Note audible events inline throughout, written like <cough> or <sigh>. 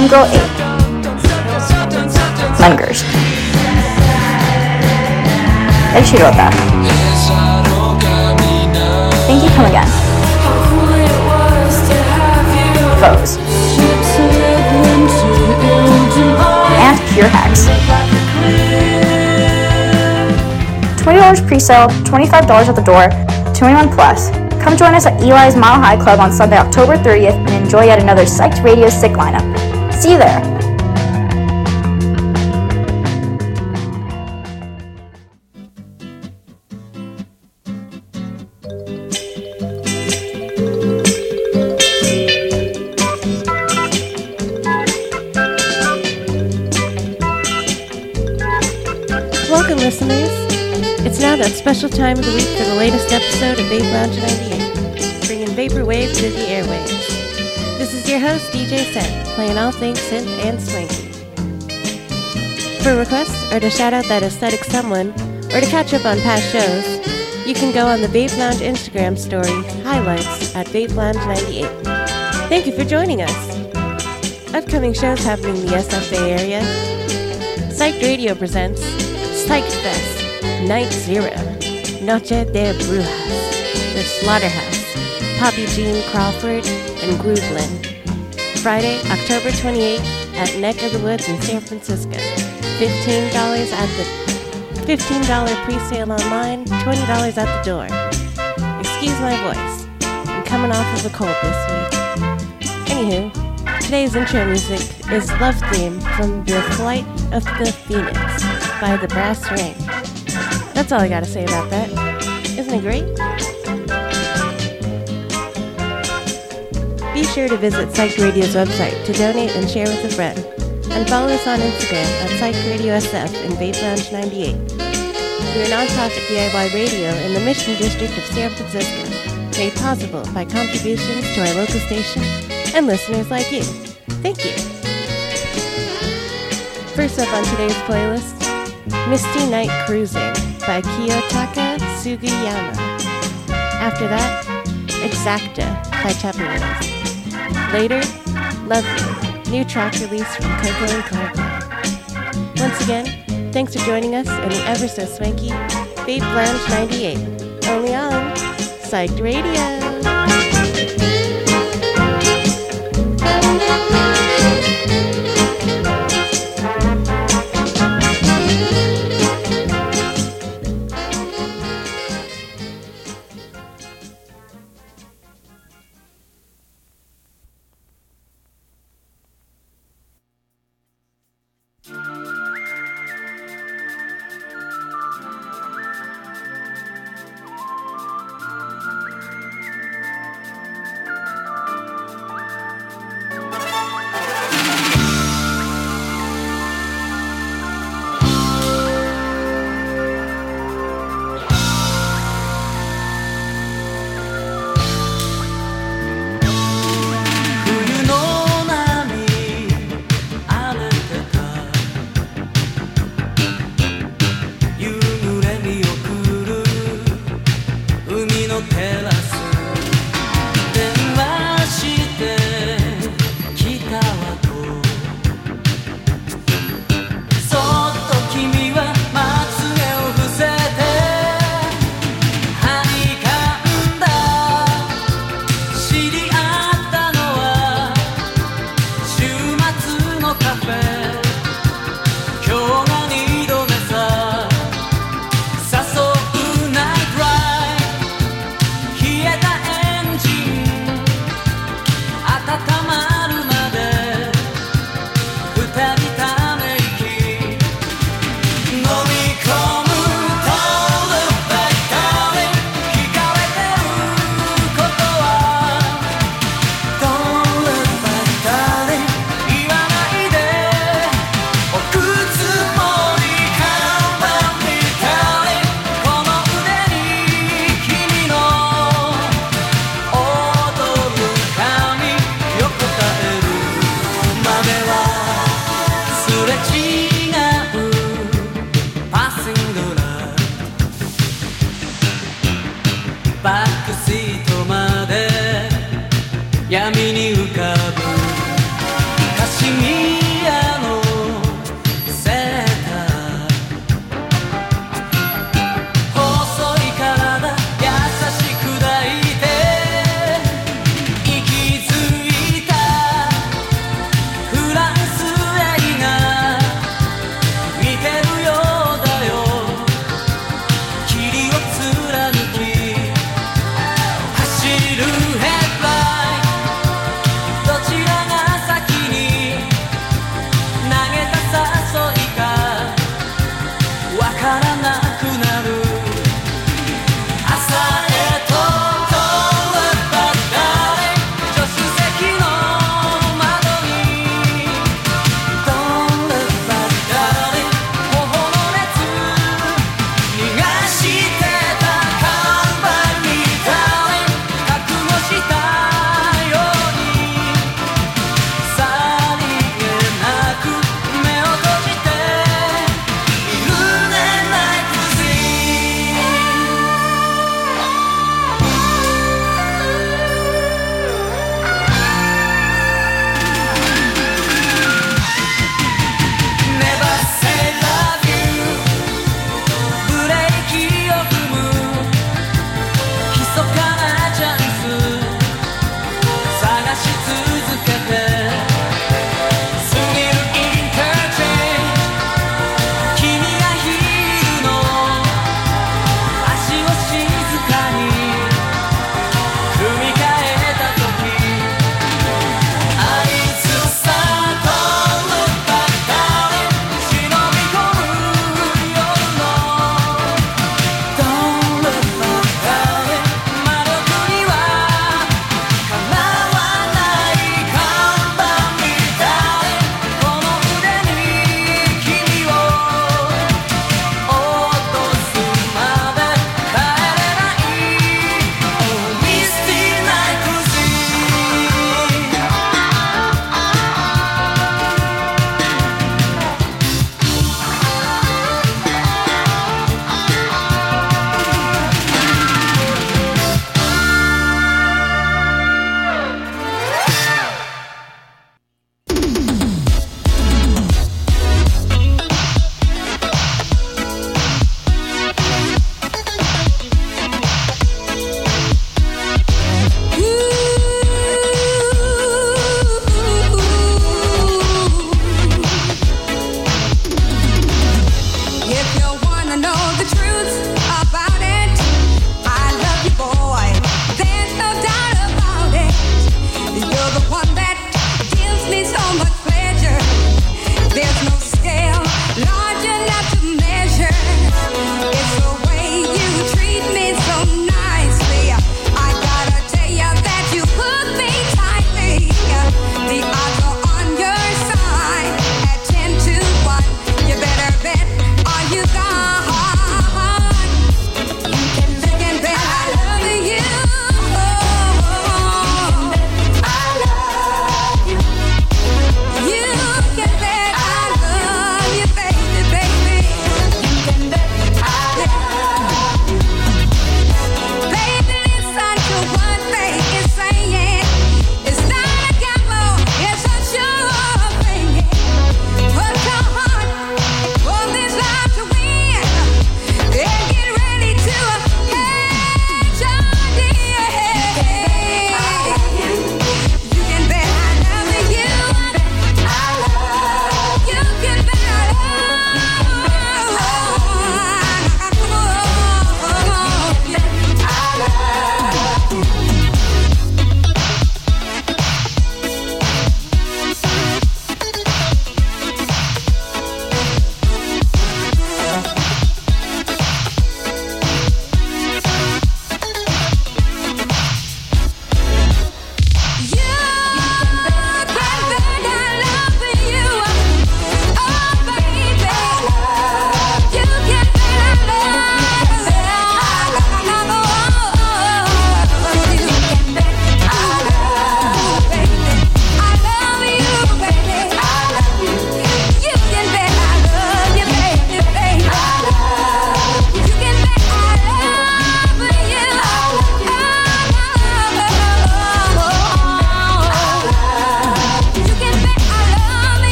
Homegirl 8. Lingers. Ed she wrote that. Thank you, come again. Foes. And Pure Hacks. $20 pre-sale, $25 at the door, 21 plus. Come join us at Eli's Mile High Club on Sunday, October 30th and enjoy yet another Psyched Radio Sick lineup. See you there. Welcome, listeners. It's now that special time of the week for the latest episode of Vape Lounge 98, host, DJ Sen, playing all things synth and swanky. For requests or to shout out that aesthetic someone, or to catch up on past shows, you can go on the Vape Lounge Instagram story highlights at Vape Lounge 98. Thank you for joining us. Upcoming shows happening in the SFA area. Psyched Radio presents Psyched Fest Night Zero, Noche de Brujas, The Slaughterhouse, Poppy Jean Crawford, and Groovelyn. Friday, October 28th at Neck of the Woods in San Francisco. $15 at the $15 pre-sale online, $20 at the door. Excuse my voice. I'm coming off of a cold this week. Anywho, today's intro music is Love Theme from The Flight of the Phoenix by The Brass Ring. That's all I gotta say about that. Isn't it great? Be sure to visit Psych Radio's website to donate and share with a friend. And follow us on Instagram at Psych Radio SF and Vape Lounge 98. We're a nonprofit DIY radio in the Mission District of San Francisco, made possible by contributions to our local station and listeners like you. Thank you. First up on today's playlist, Misty Night Cruising by Kiyotaka Sugiyama. After that, Exacta by Tupperwares. Later, Love You, new track release from Coco and Coco. Once again, thanks for joining us in the ever so swanky Vape Lounge 98, only on Psyched Radio.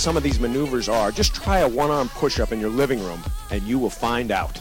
Some of these maneuvers are, just try a one arm push up in your living room and you will find out.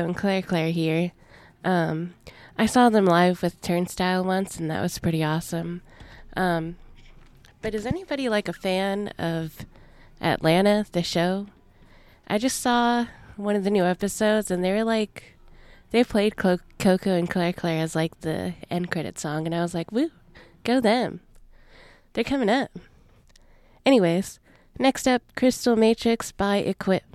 And Clair Clair here. Um, I saw them live with Turnstile once, and that was pretty awesome. Um, but is anybody like a fan of Atlanta, the show? I just saw one of the new episodes, and they were like, they played Clo- Coco and Clair Clair as like the end credit song, and I was like, woo, go them. They're coming up. Anyways, next up, Crystal Matrix by Equip.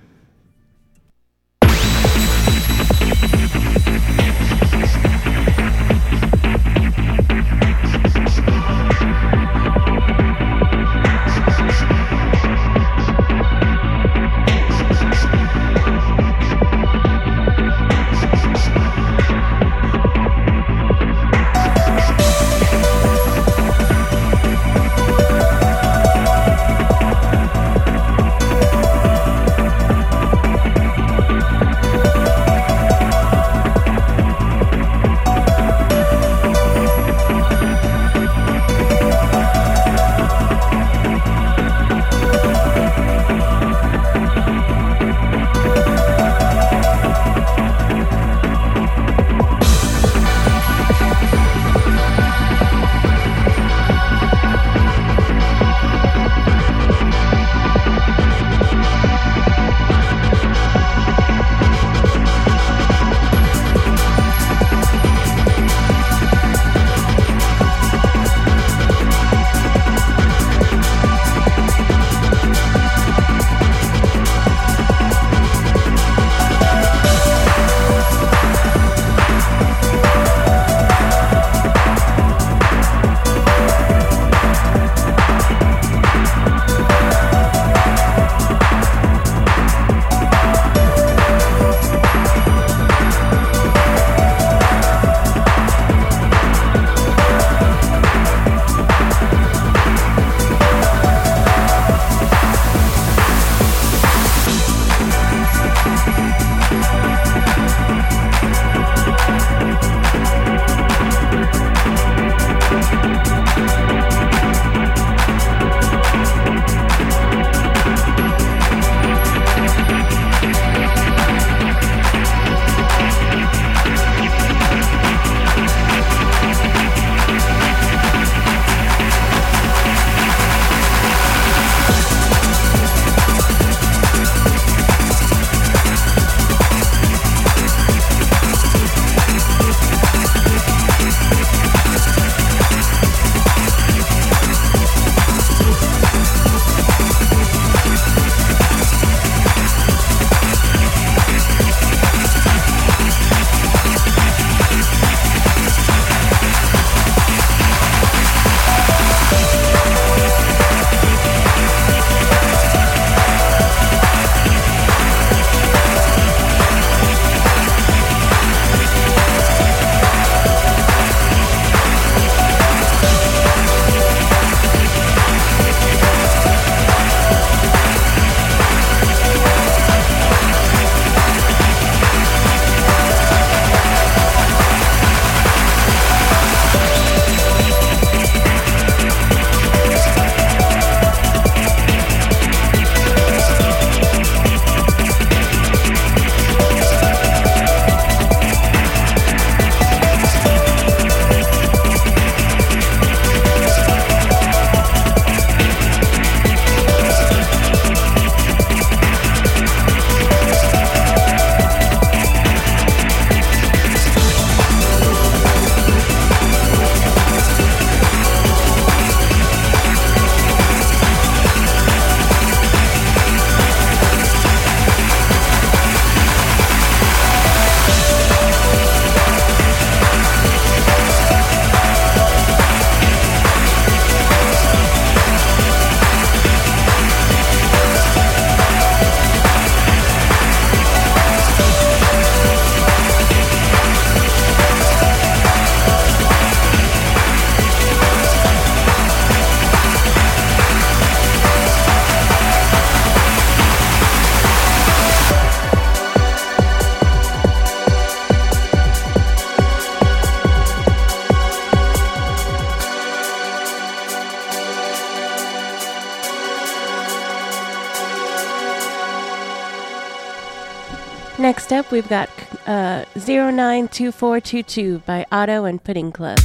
Next up, we've got uh, 092422 by Otto and Pudding Club.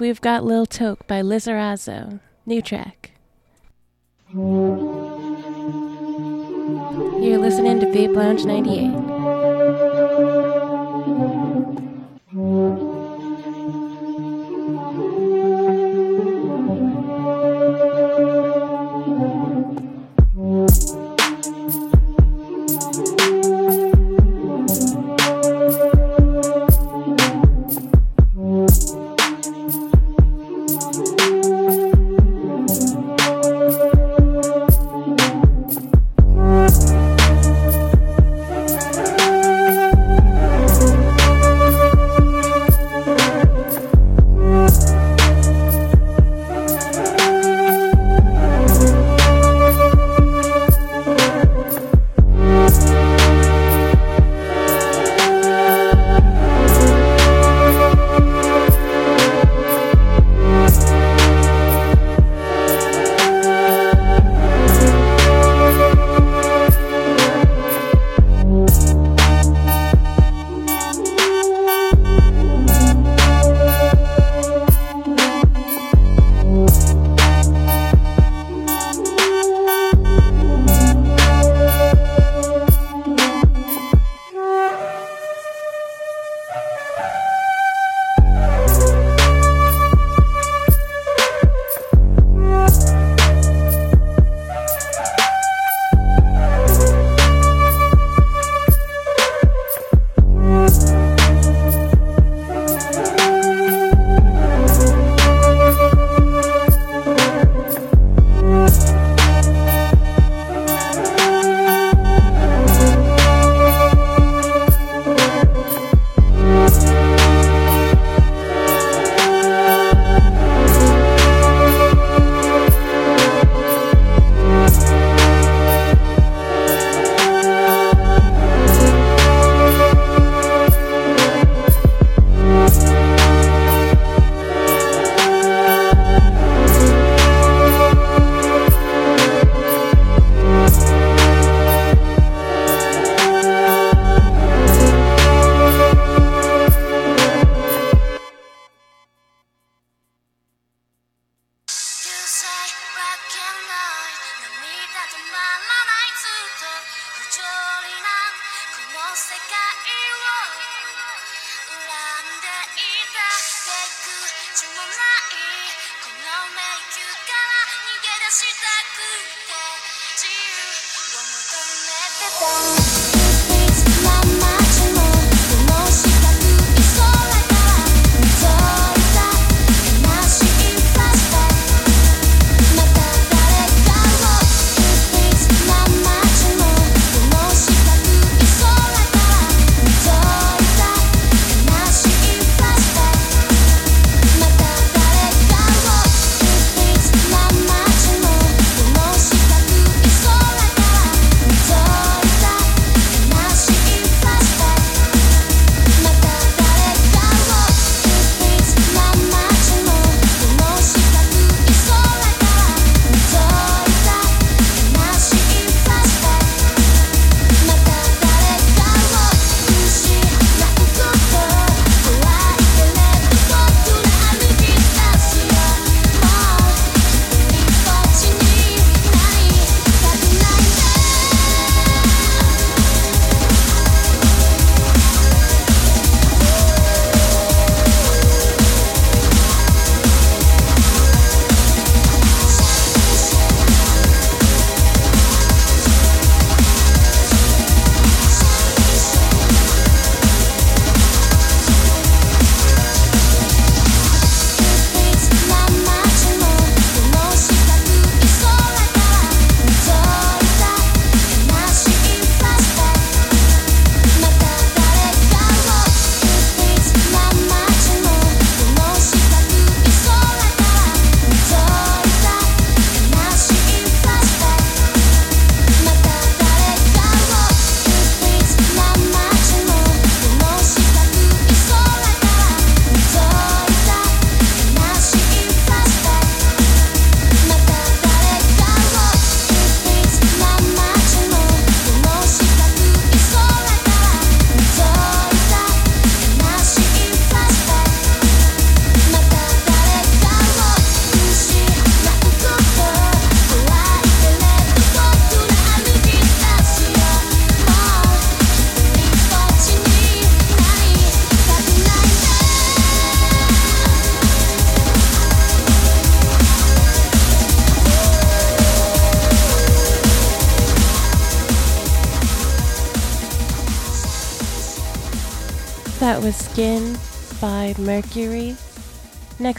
We've got Lil Toke by Lizarazo. New track. You're listening to Vape Lounge 98.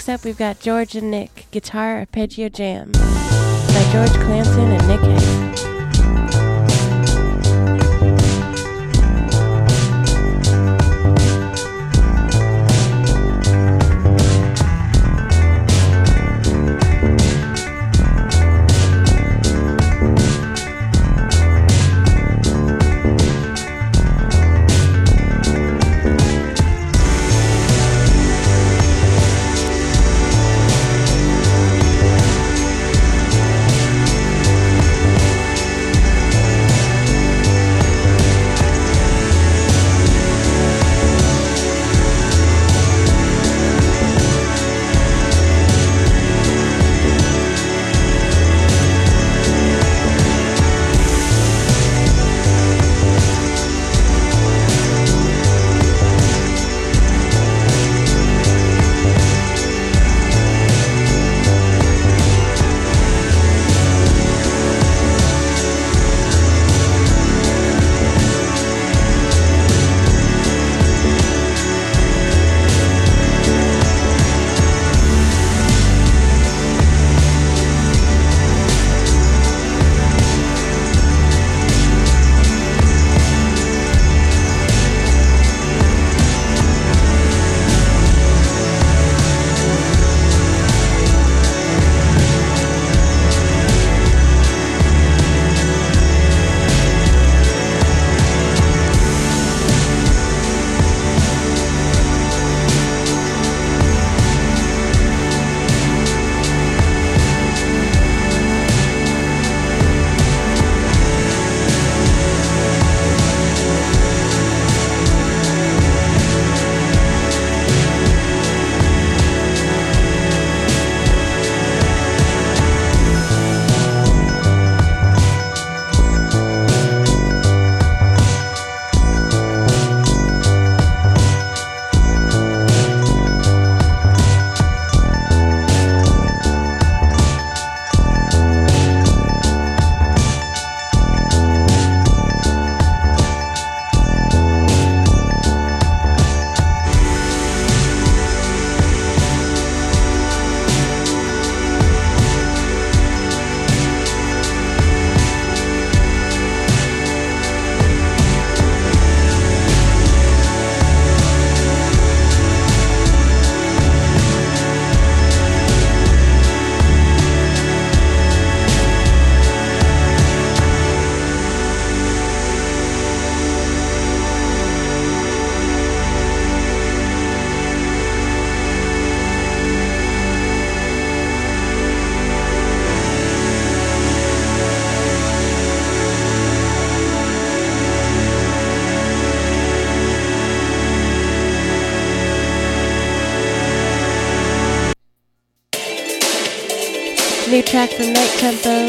Next up, we've got George and Nick Guitar Arpeggio Jam by George Clanton and Nick Hay. Track from Night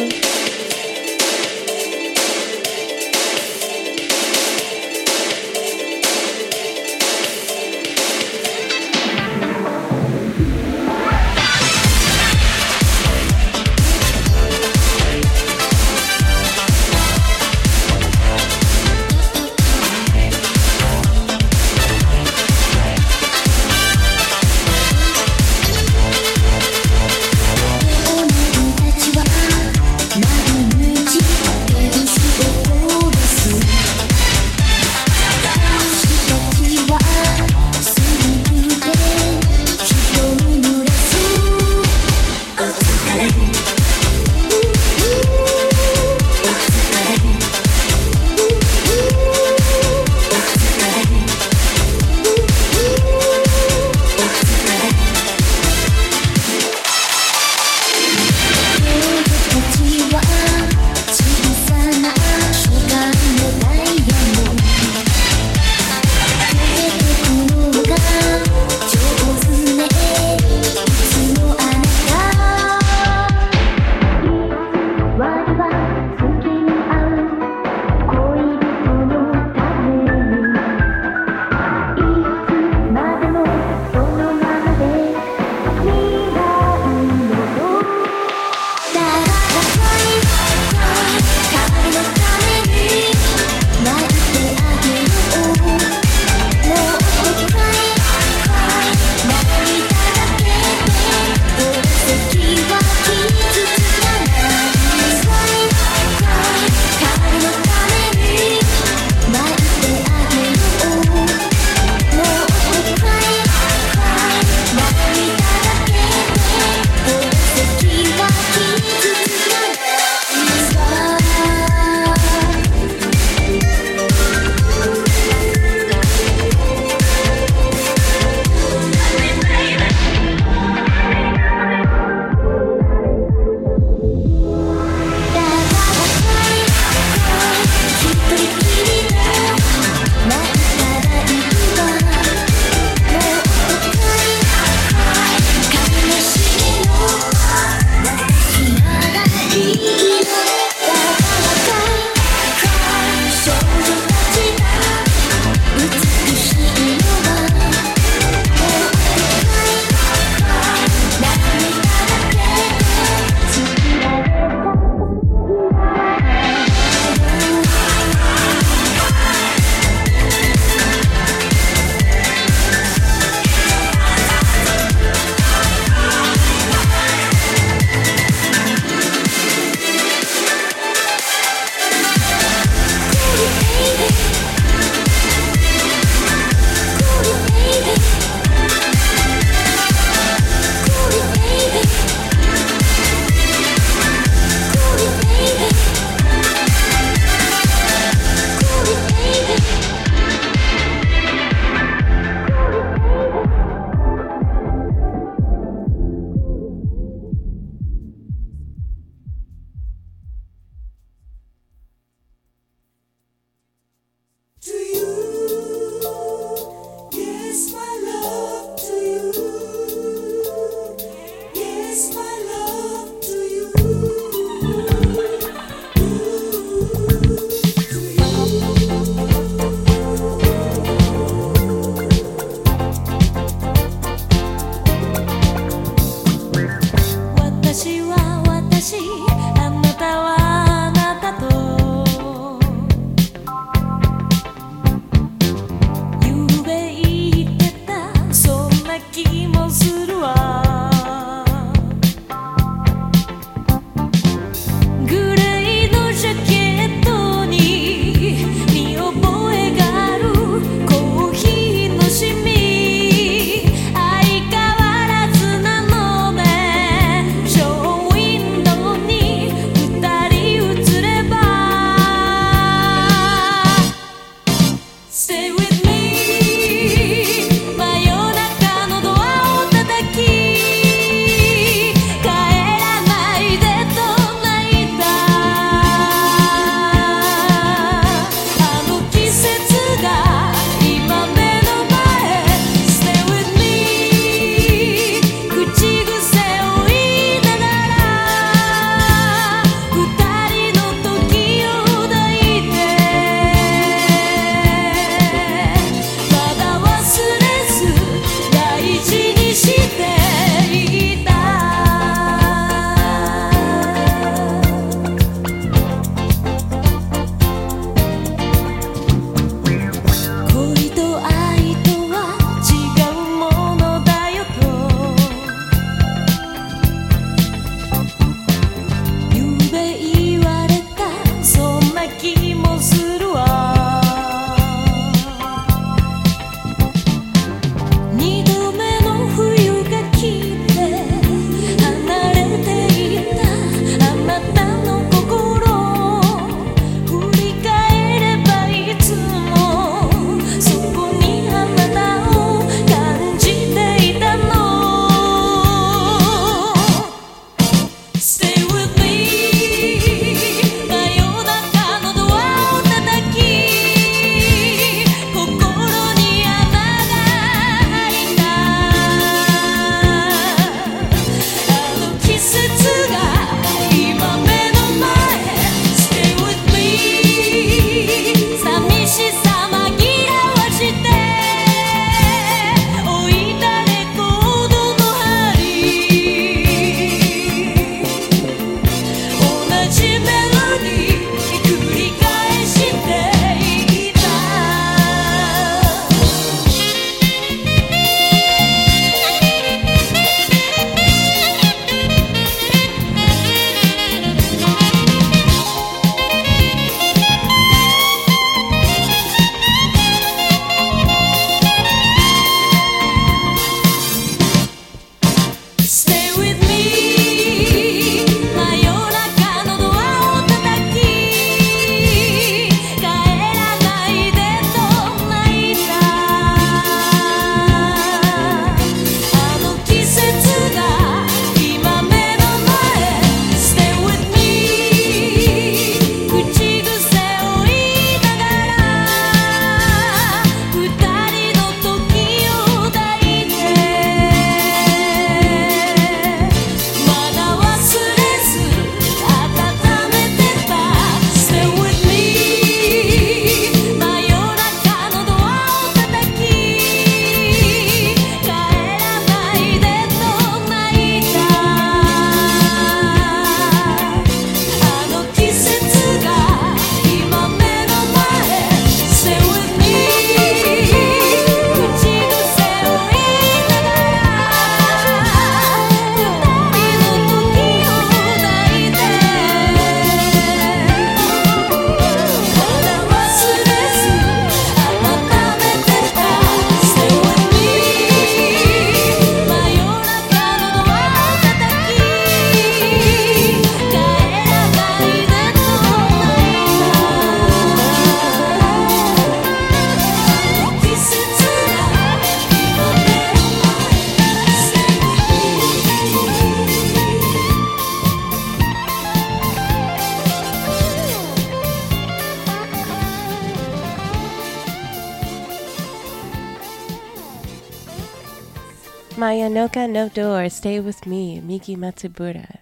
Tempo. Mayanoka no Door, Stay With Me, Miki Matsubara.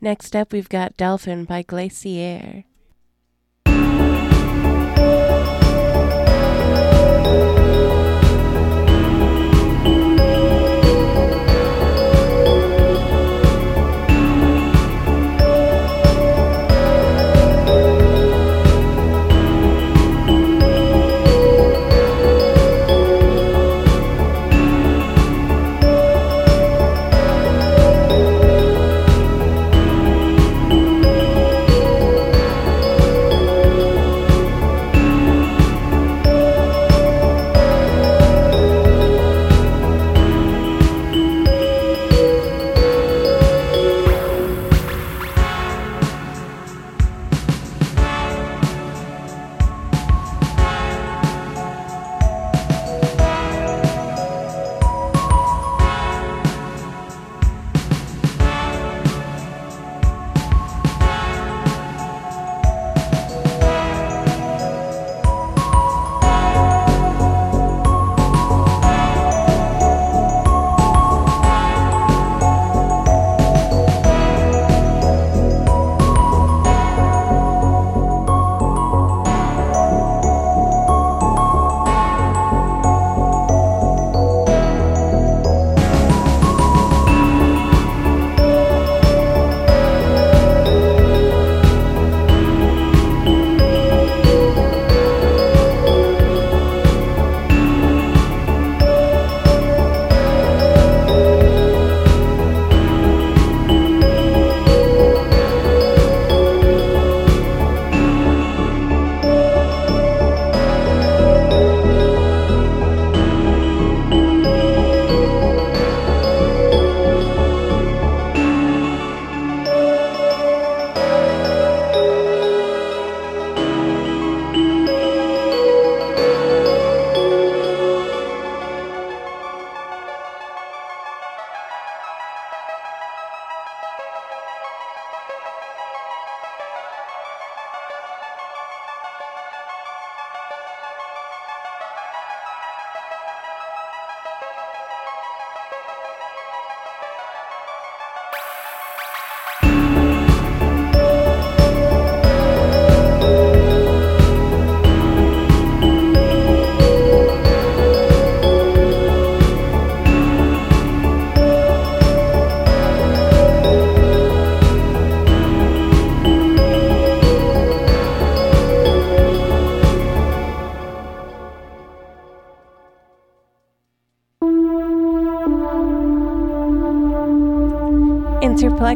Next up, we've got Dolphin by Glacier.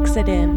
Lexidin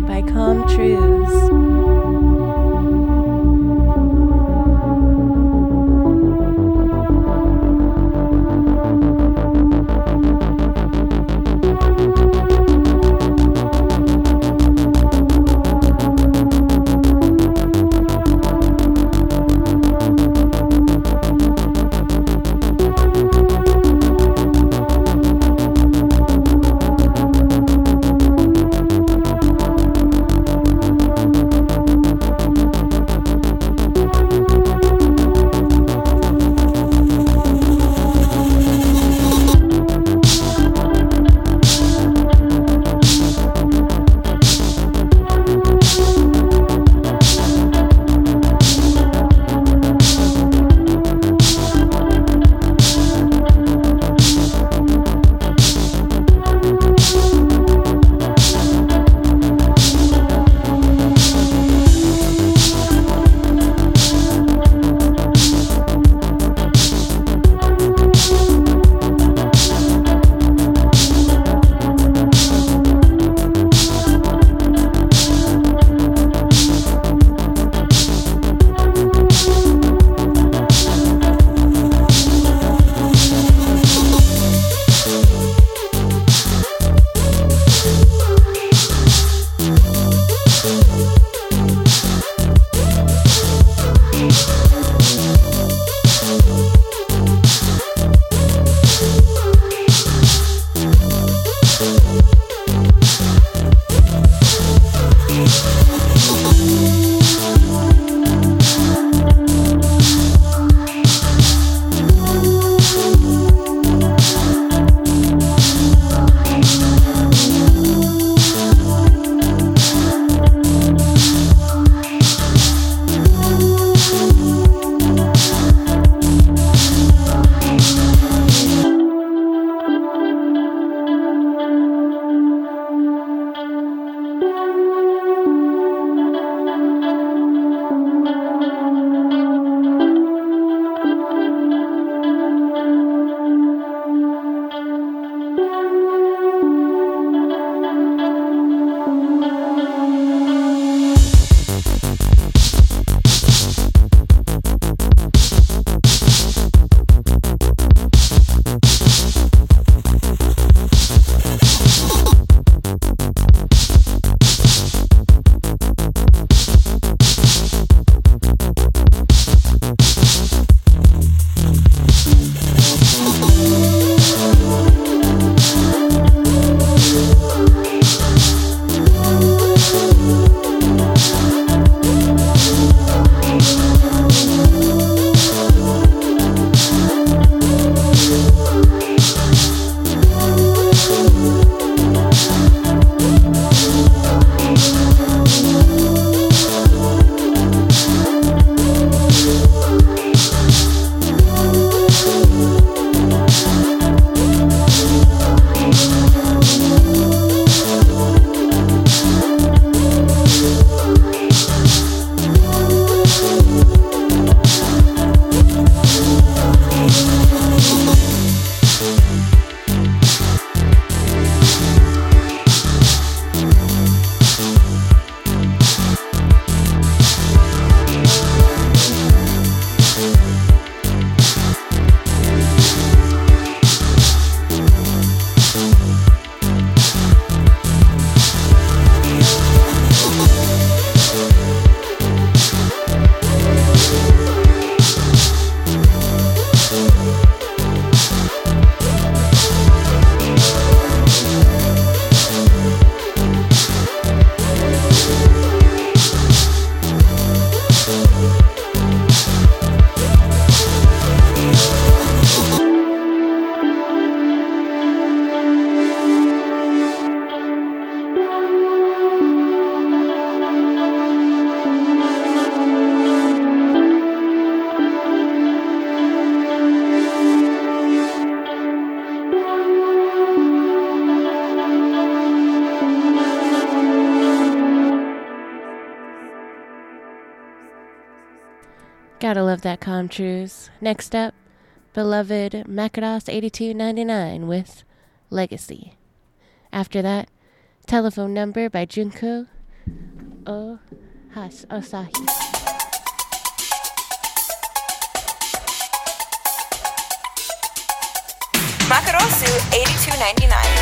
Next up, beloved Macados 8299 with Legacy. After that, Telephone Number by Junko Oh, Has Osahi. Makarosu 8299.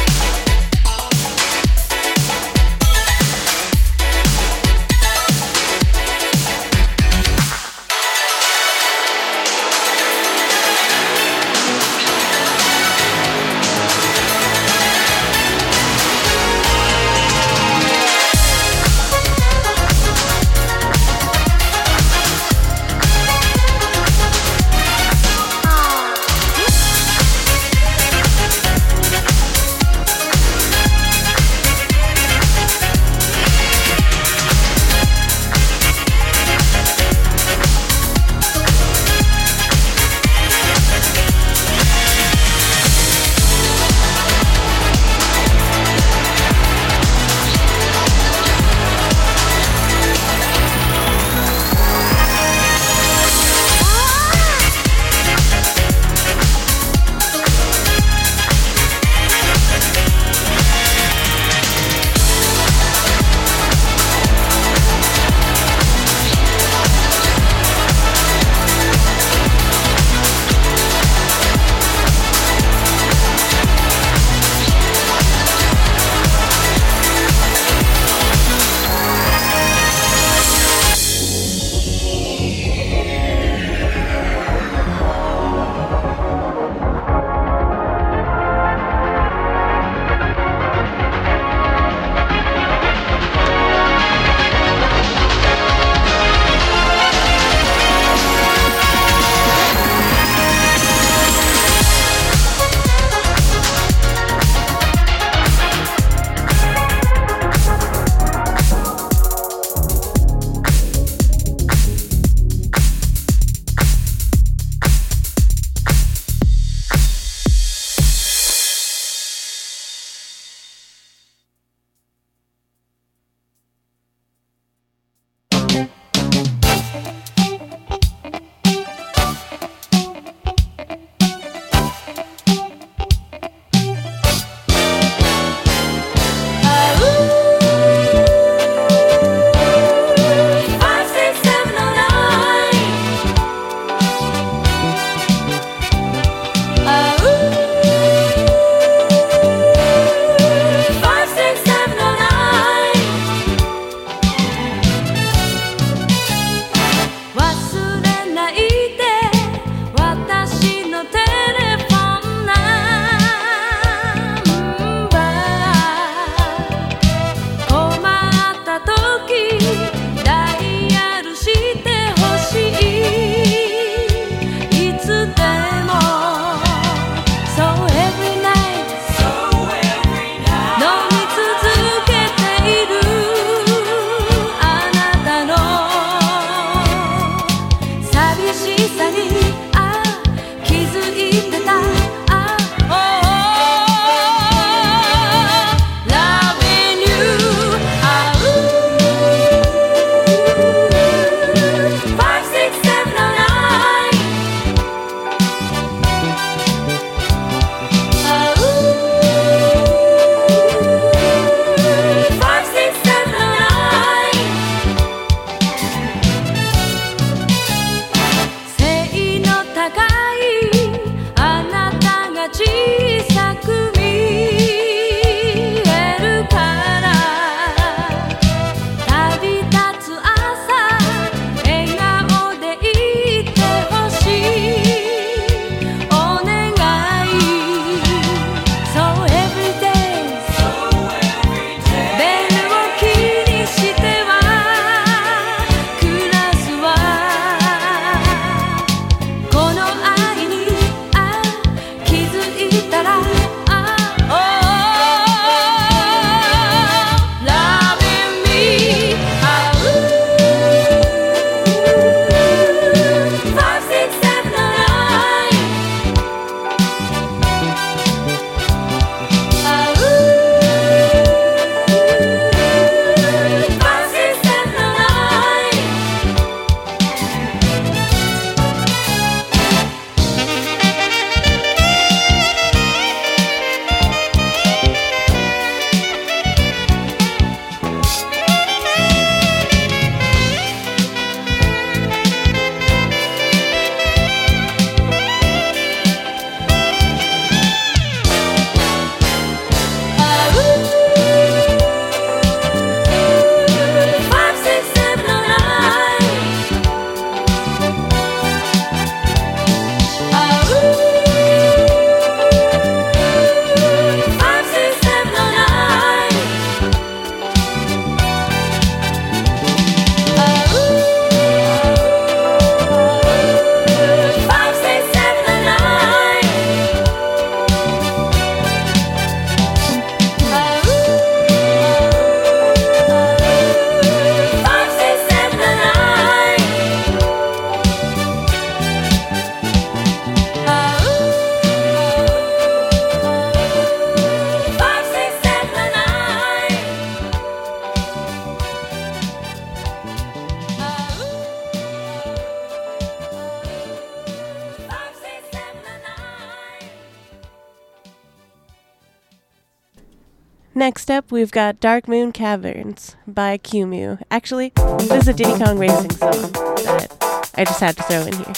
Up, we've got Dark Moon Caverns by Kumu. Actually, this is a Diddy Kong Racing song that I just had to throw in here.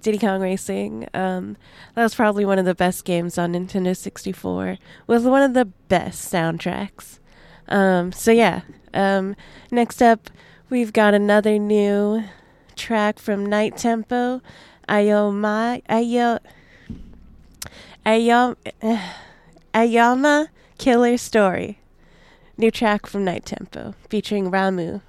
Diddy Kong Racing. Um, that was probably one of the best games on Nintendo 64. Was one of the best soundtracks. Um, so yeah. Um, next up, we've got another new track from Night Tempo. Ayoma, Ayo, Ayom, <sighs> Ayama Killer Story. New track from Night Tempo featuring Ramu.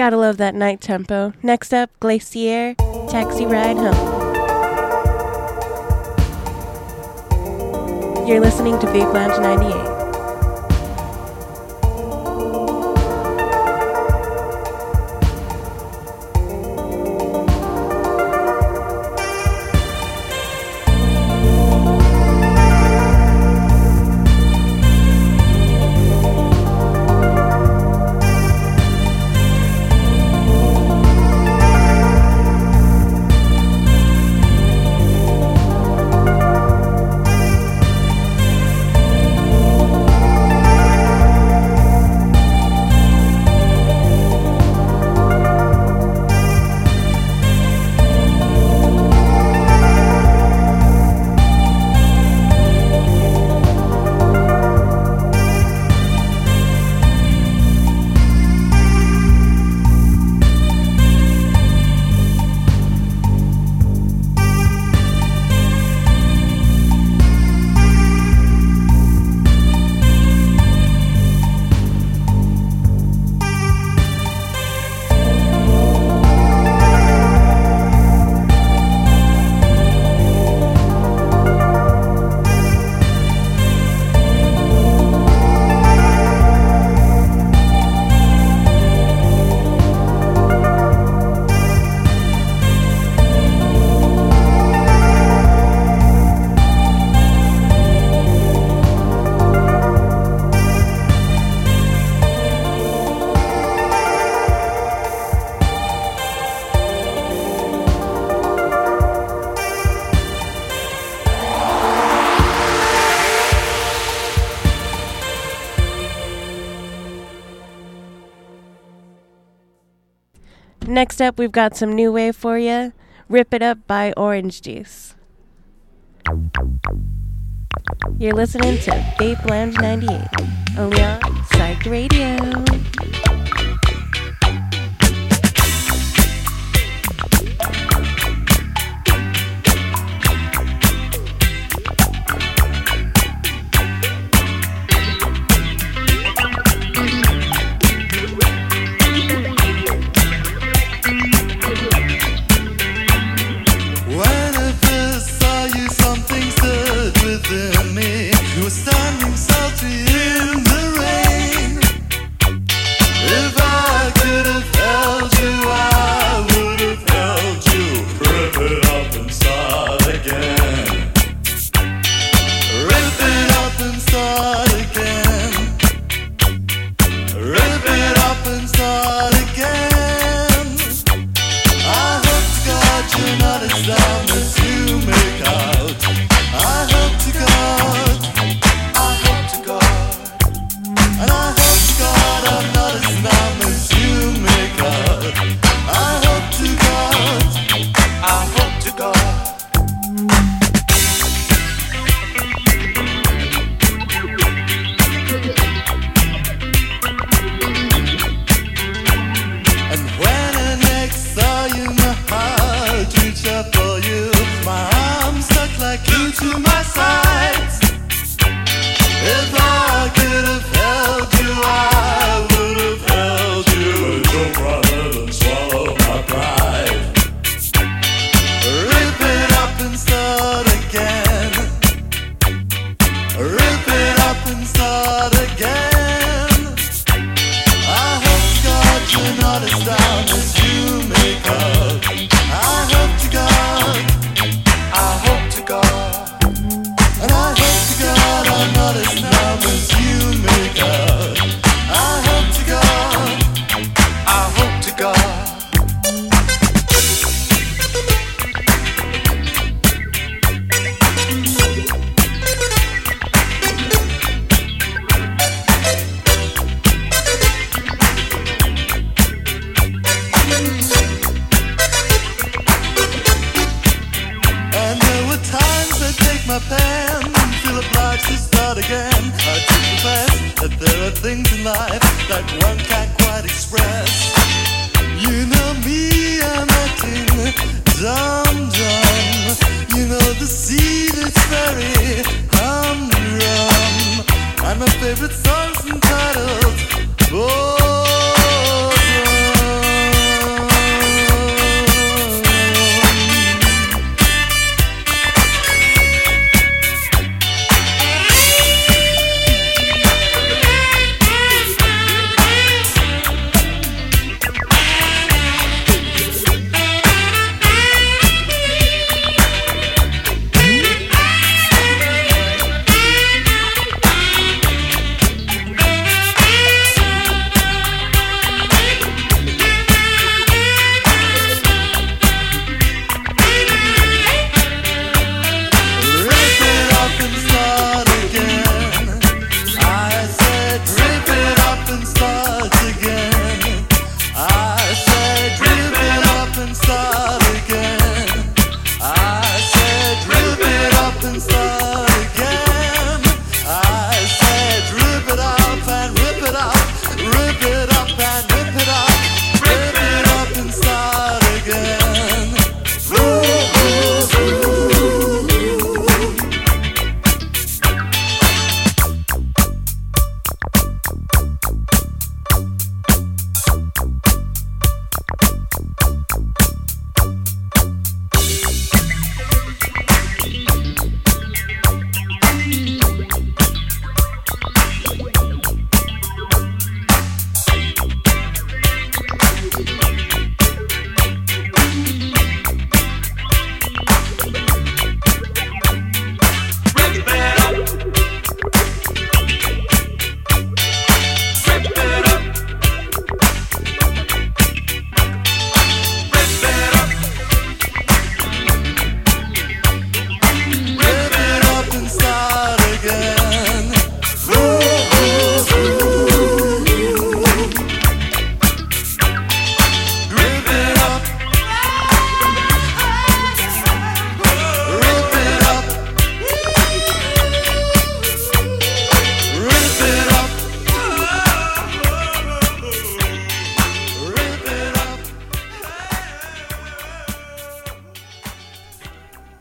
Gotta love that night tempo. Next up, Glacier, Taxi Ride Home. You're listening to Vape Lounge 98. Next up, we've got some new wave for you. Rip It Up by Orange Juice. You're listening to Vape Lounge 98, only on Psych Radio.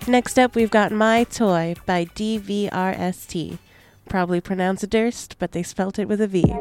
Next up, we've got My Toy by DVRST. Probably pronounced Durst, but they spelt it with a V.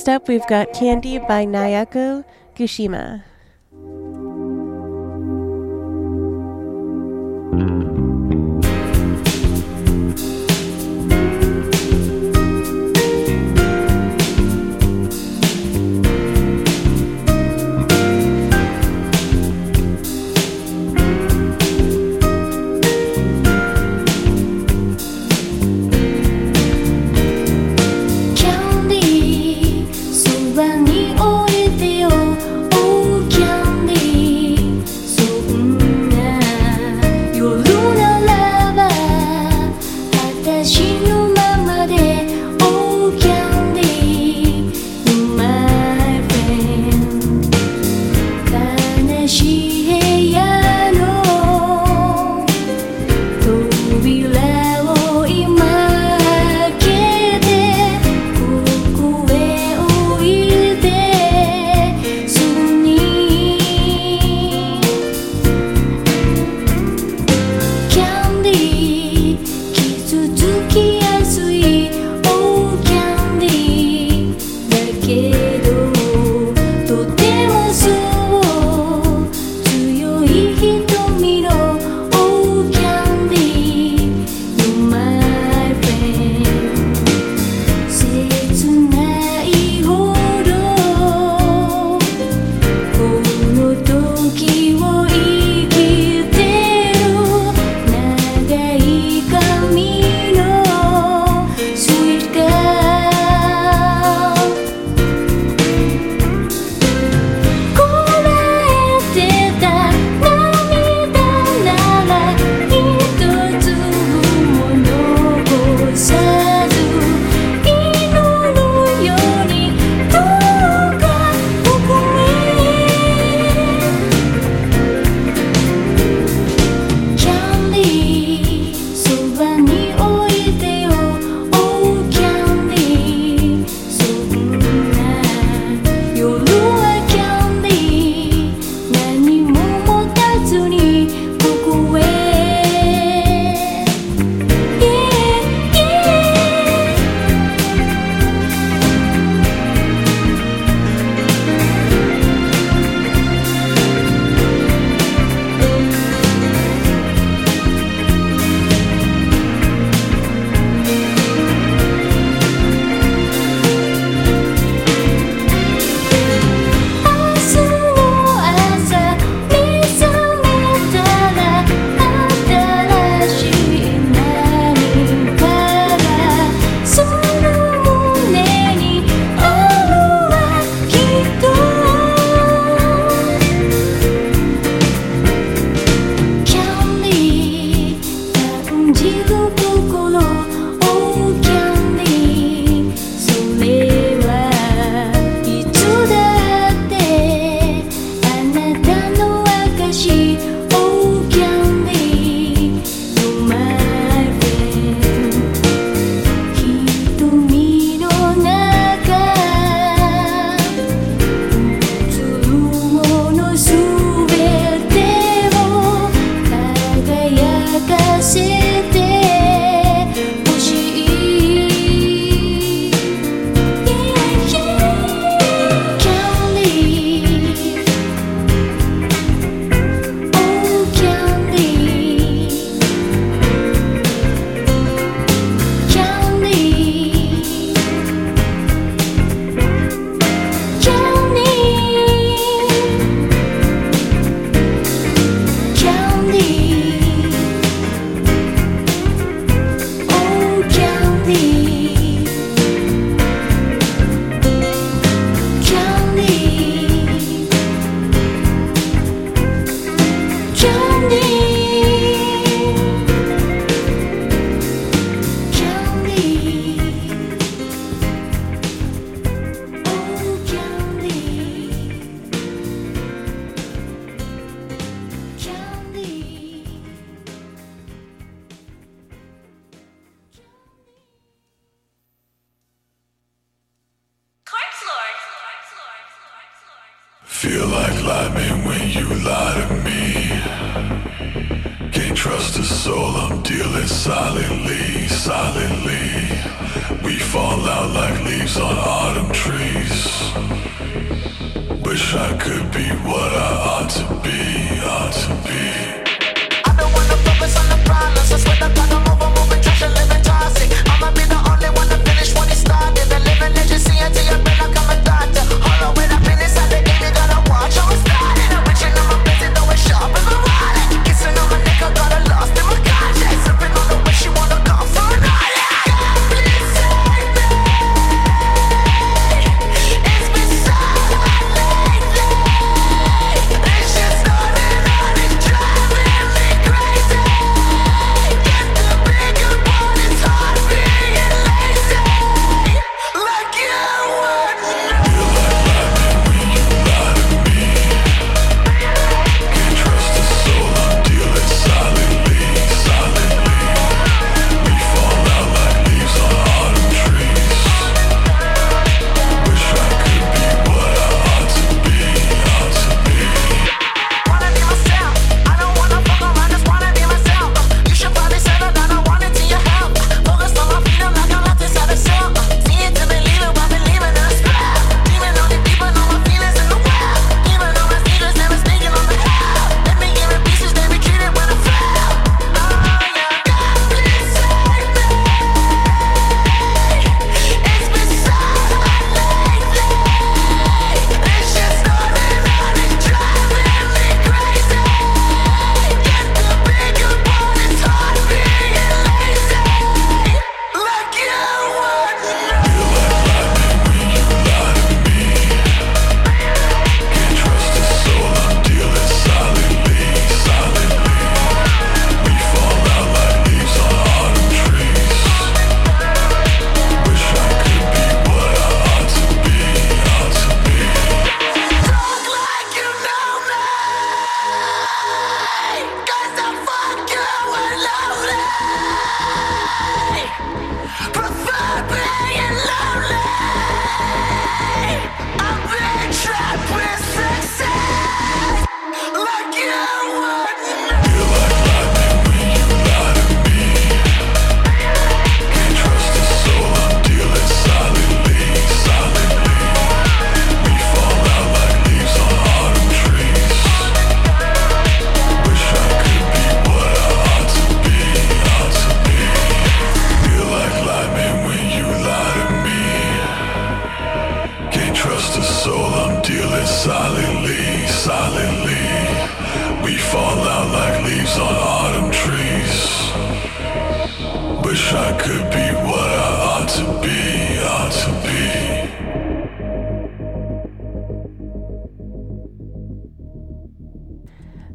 Next up, we've got Candy by Nayako Gushima.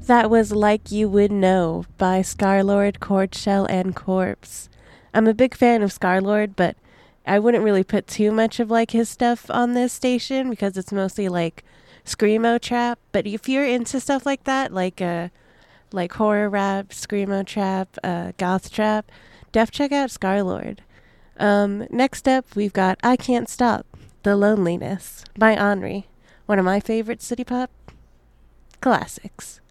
That was Like You Would Know by Scarlxrd, Cordshell, and Corpse. I'm a big fan of Scarlxrd, but I wouldn't really put too much of like his stuff on this station because it's mostly like screamo trap. But if you're into stuff like that, like uh, like horror rap, screamo trap, uh, goth trap, def check out Scarlxrd. Um, next up, we've got I Can't Stop, The Loneliness by Anri, one of my favorite city pop classics.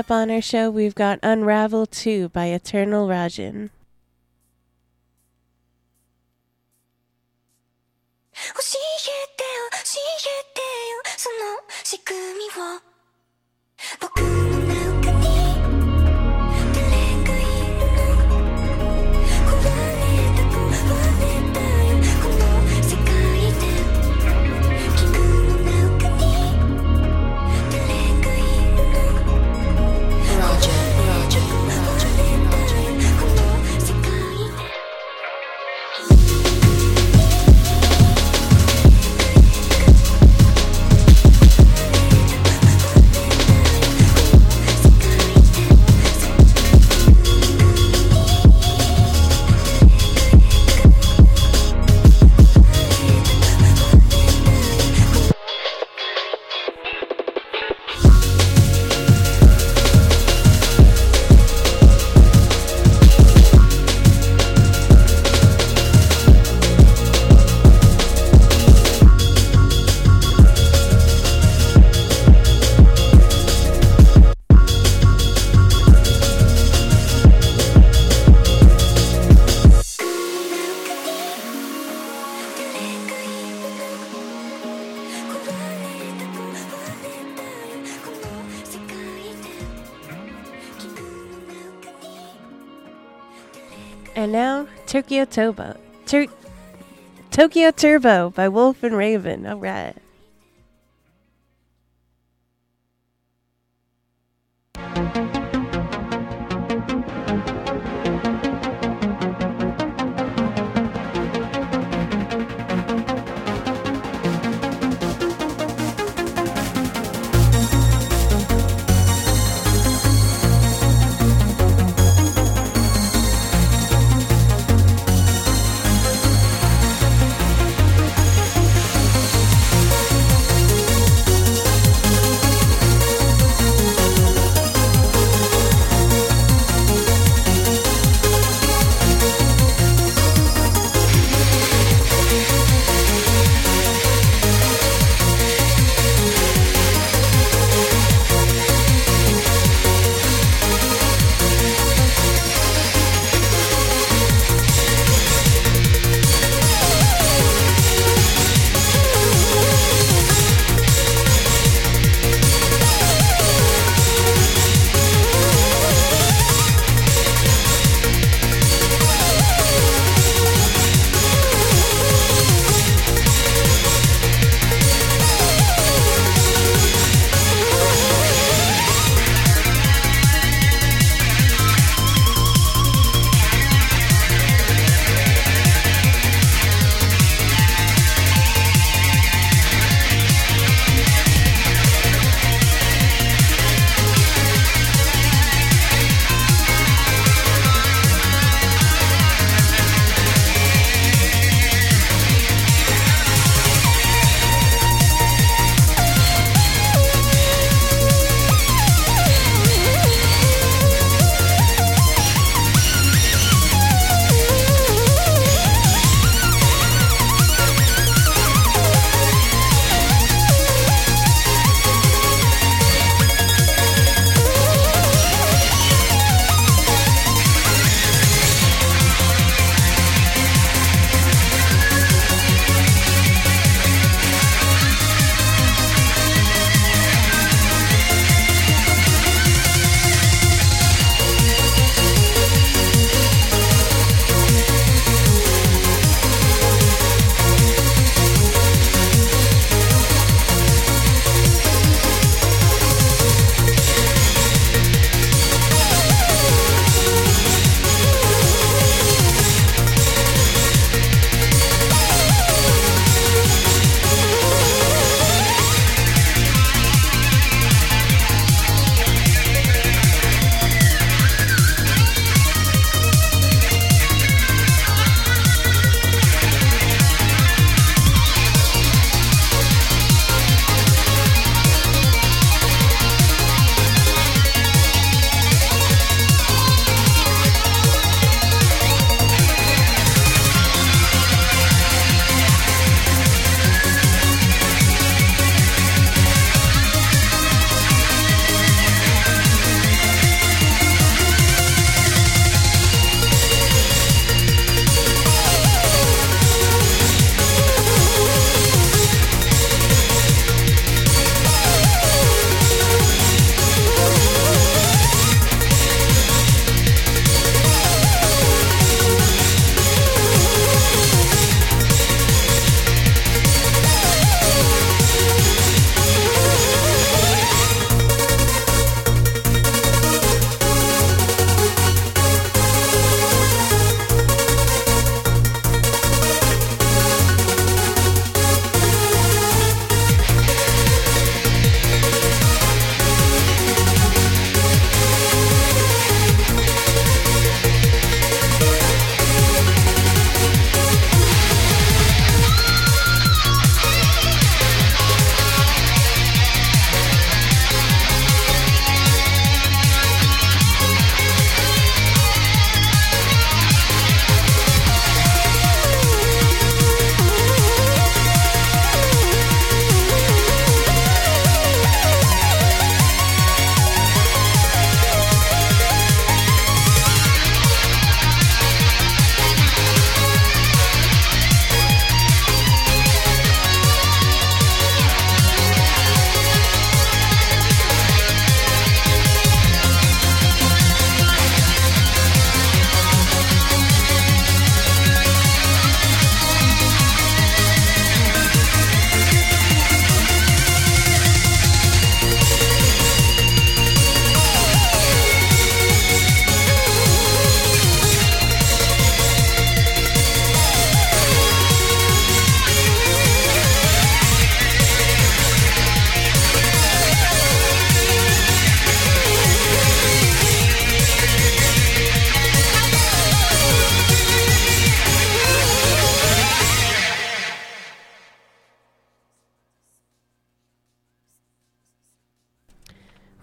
up on our show, we've got Unravel 2 by Eternal Rajin. Tokyo Turbo. Tur- Tokyo Turbo by Wolf and Raven. All right.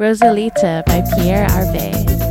Rosalita by Pierre Arve.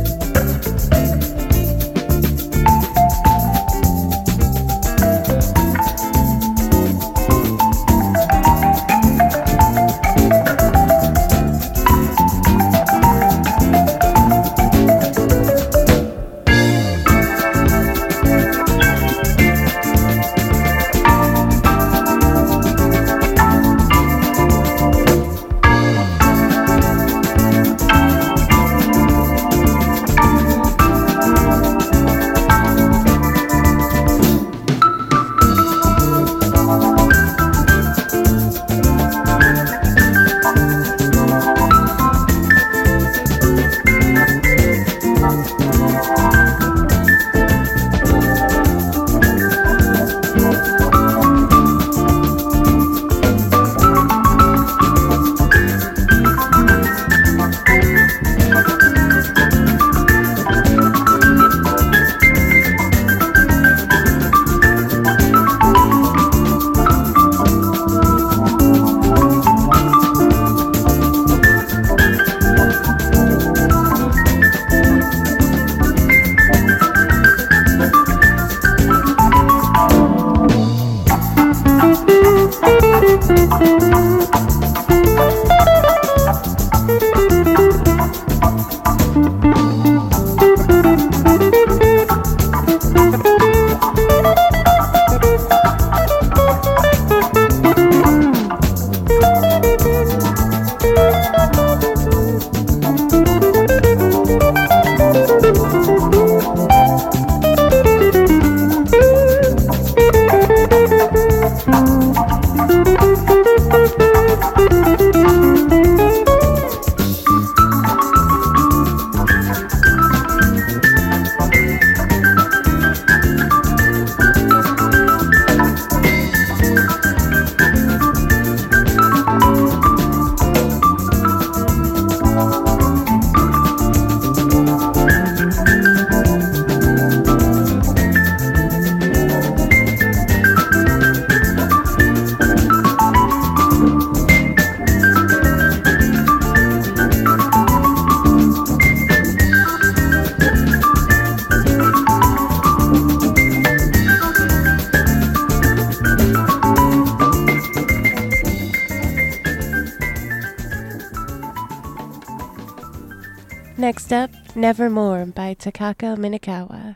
Next up, Nevermore by Takako Minekawa.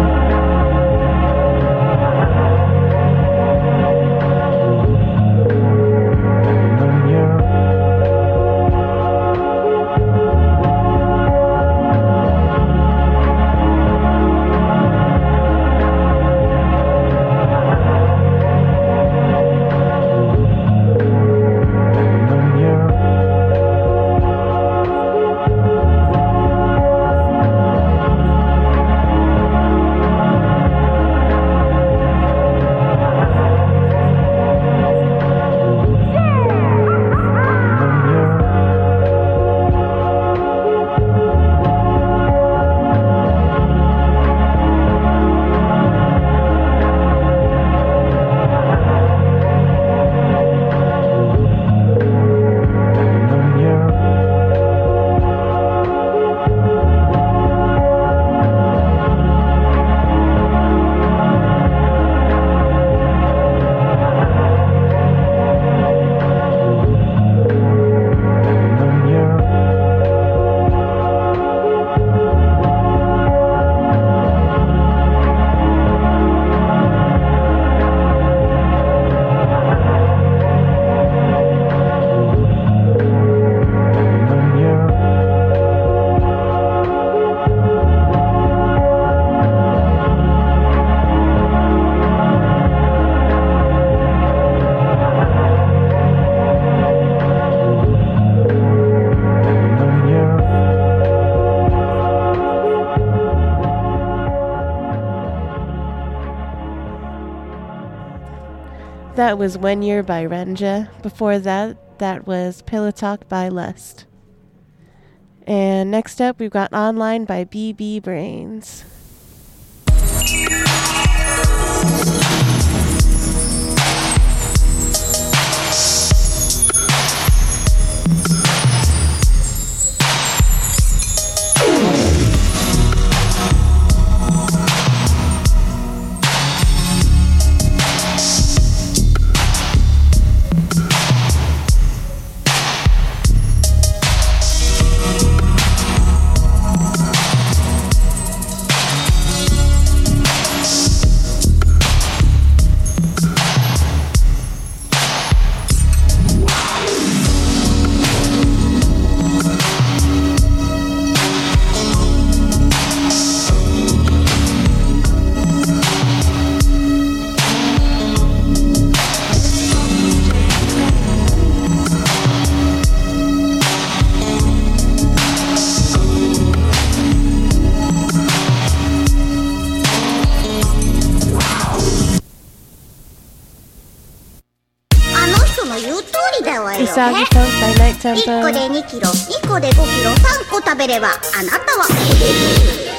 That was One You're by Renja. Before that, that was Pillow Talk by Lust. And next up, we've got Online by BB Brains. 個食べればあなたは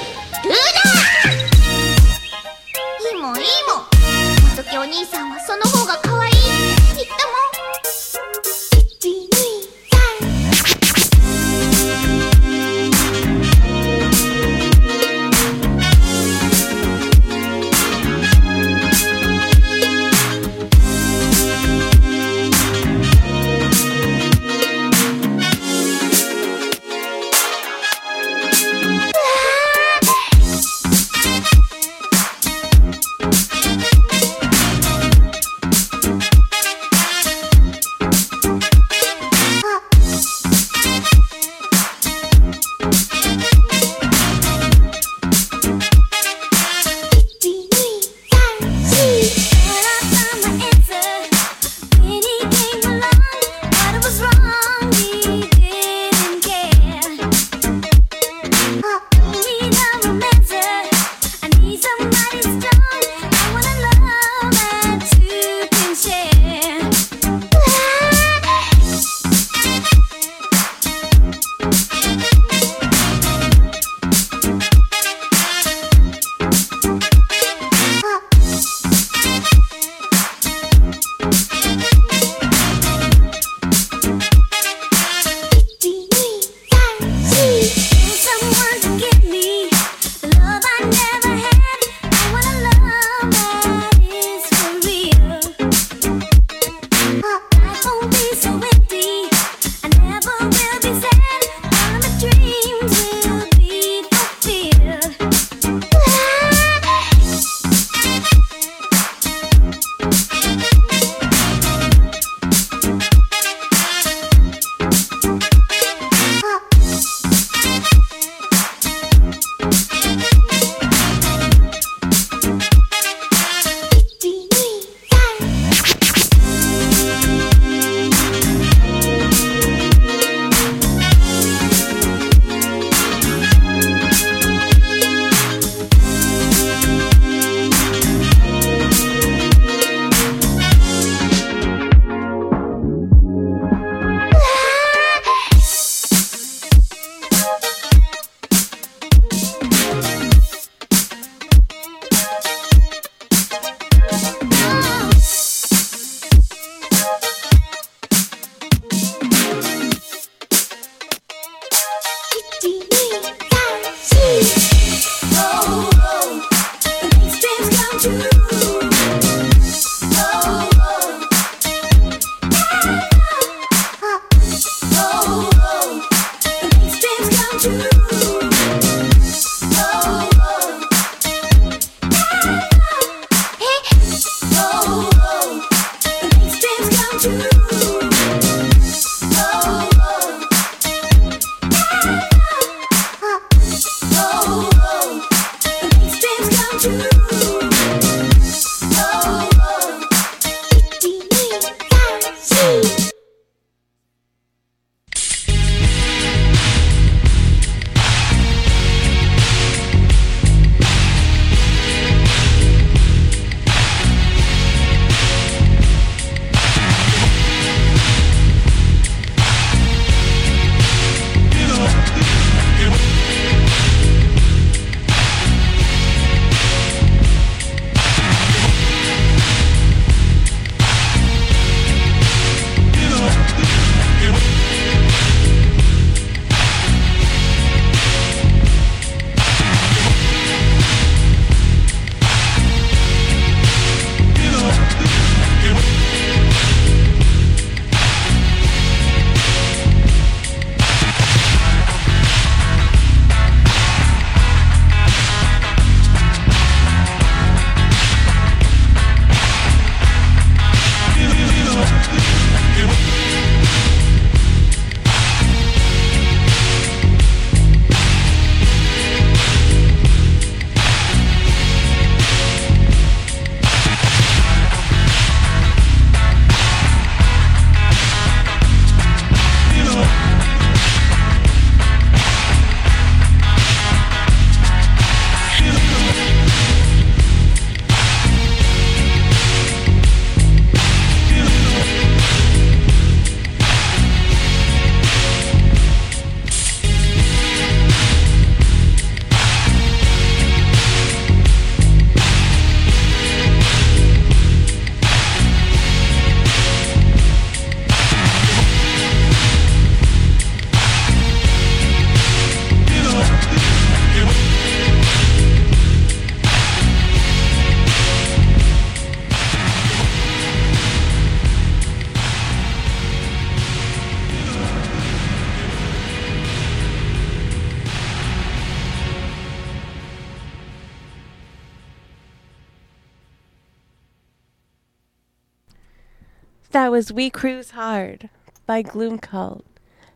was We Cruise Hard by Gloom Cult.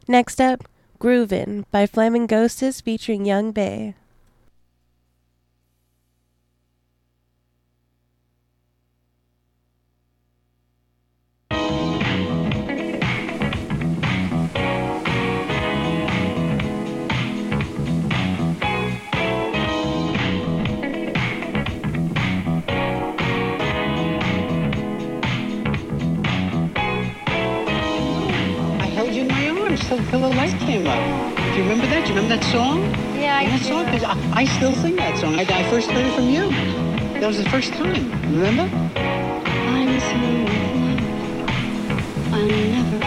Next up, Groovin' by Flaming Ghostes featuring Young Bay. Till, the light came up. Do you remember that? Do you remember that song? Yeah, I that song? 'Cause I, I still sing that song. I, I first heard it from you. That was the first time. Remember? I'm love. I'm never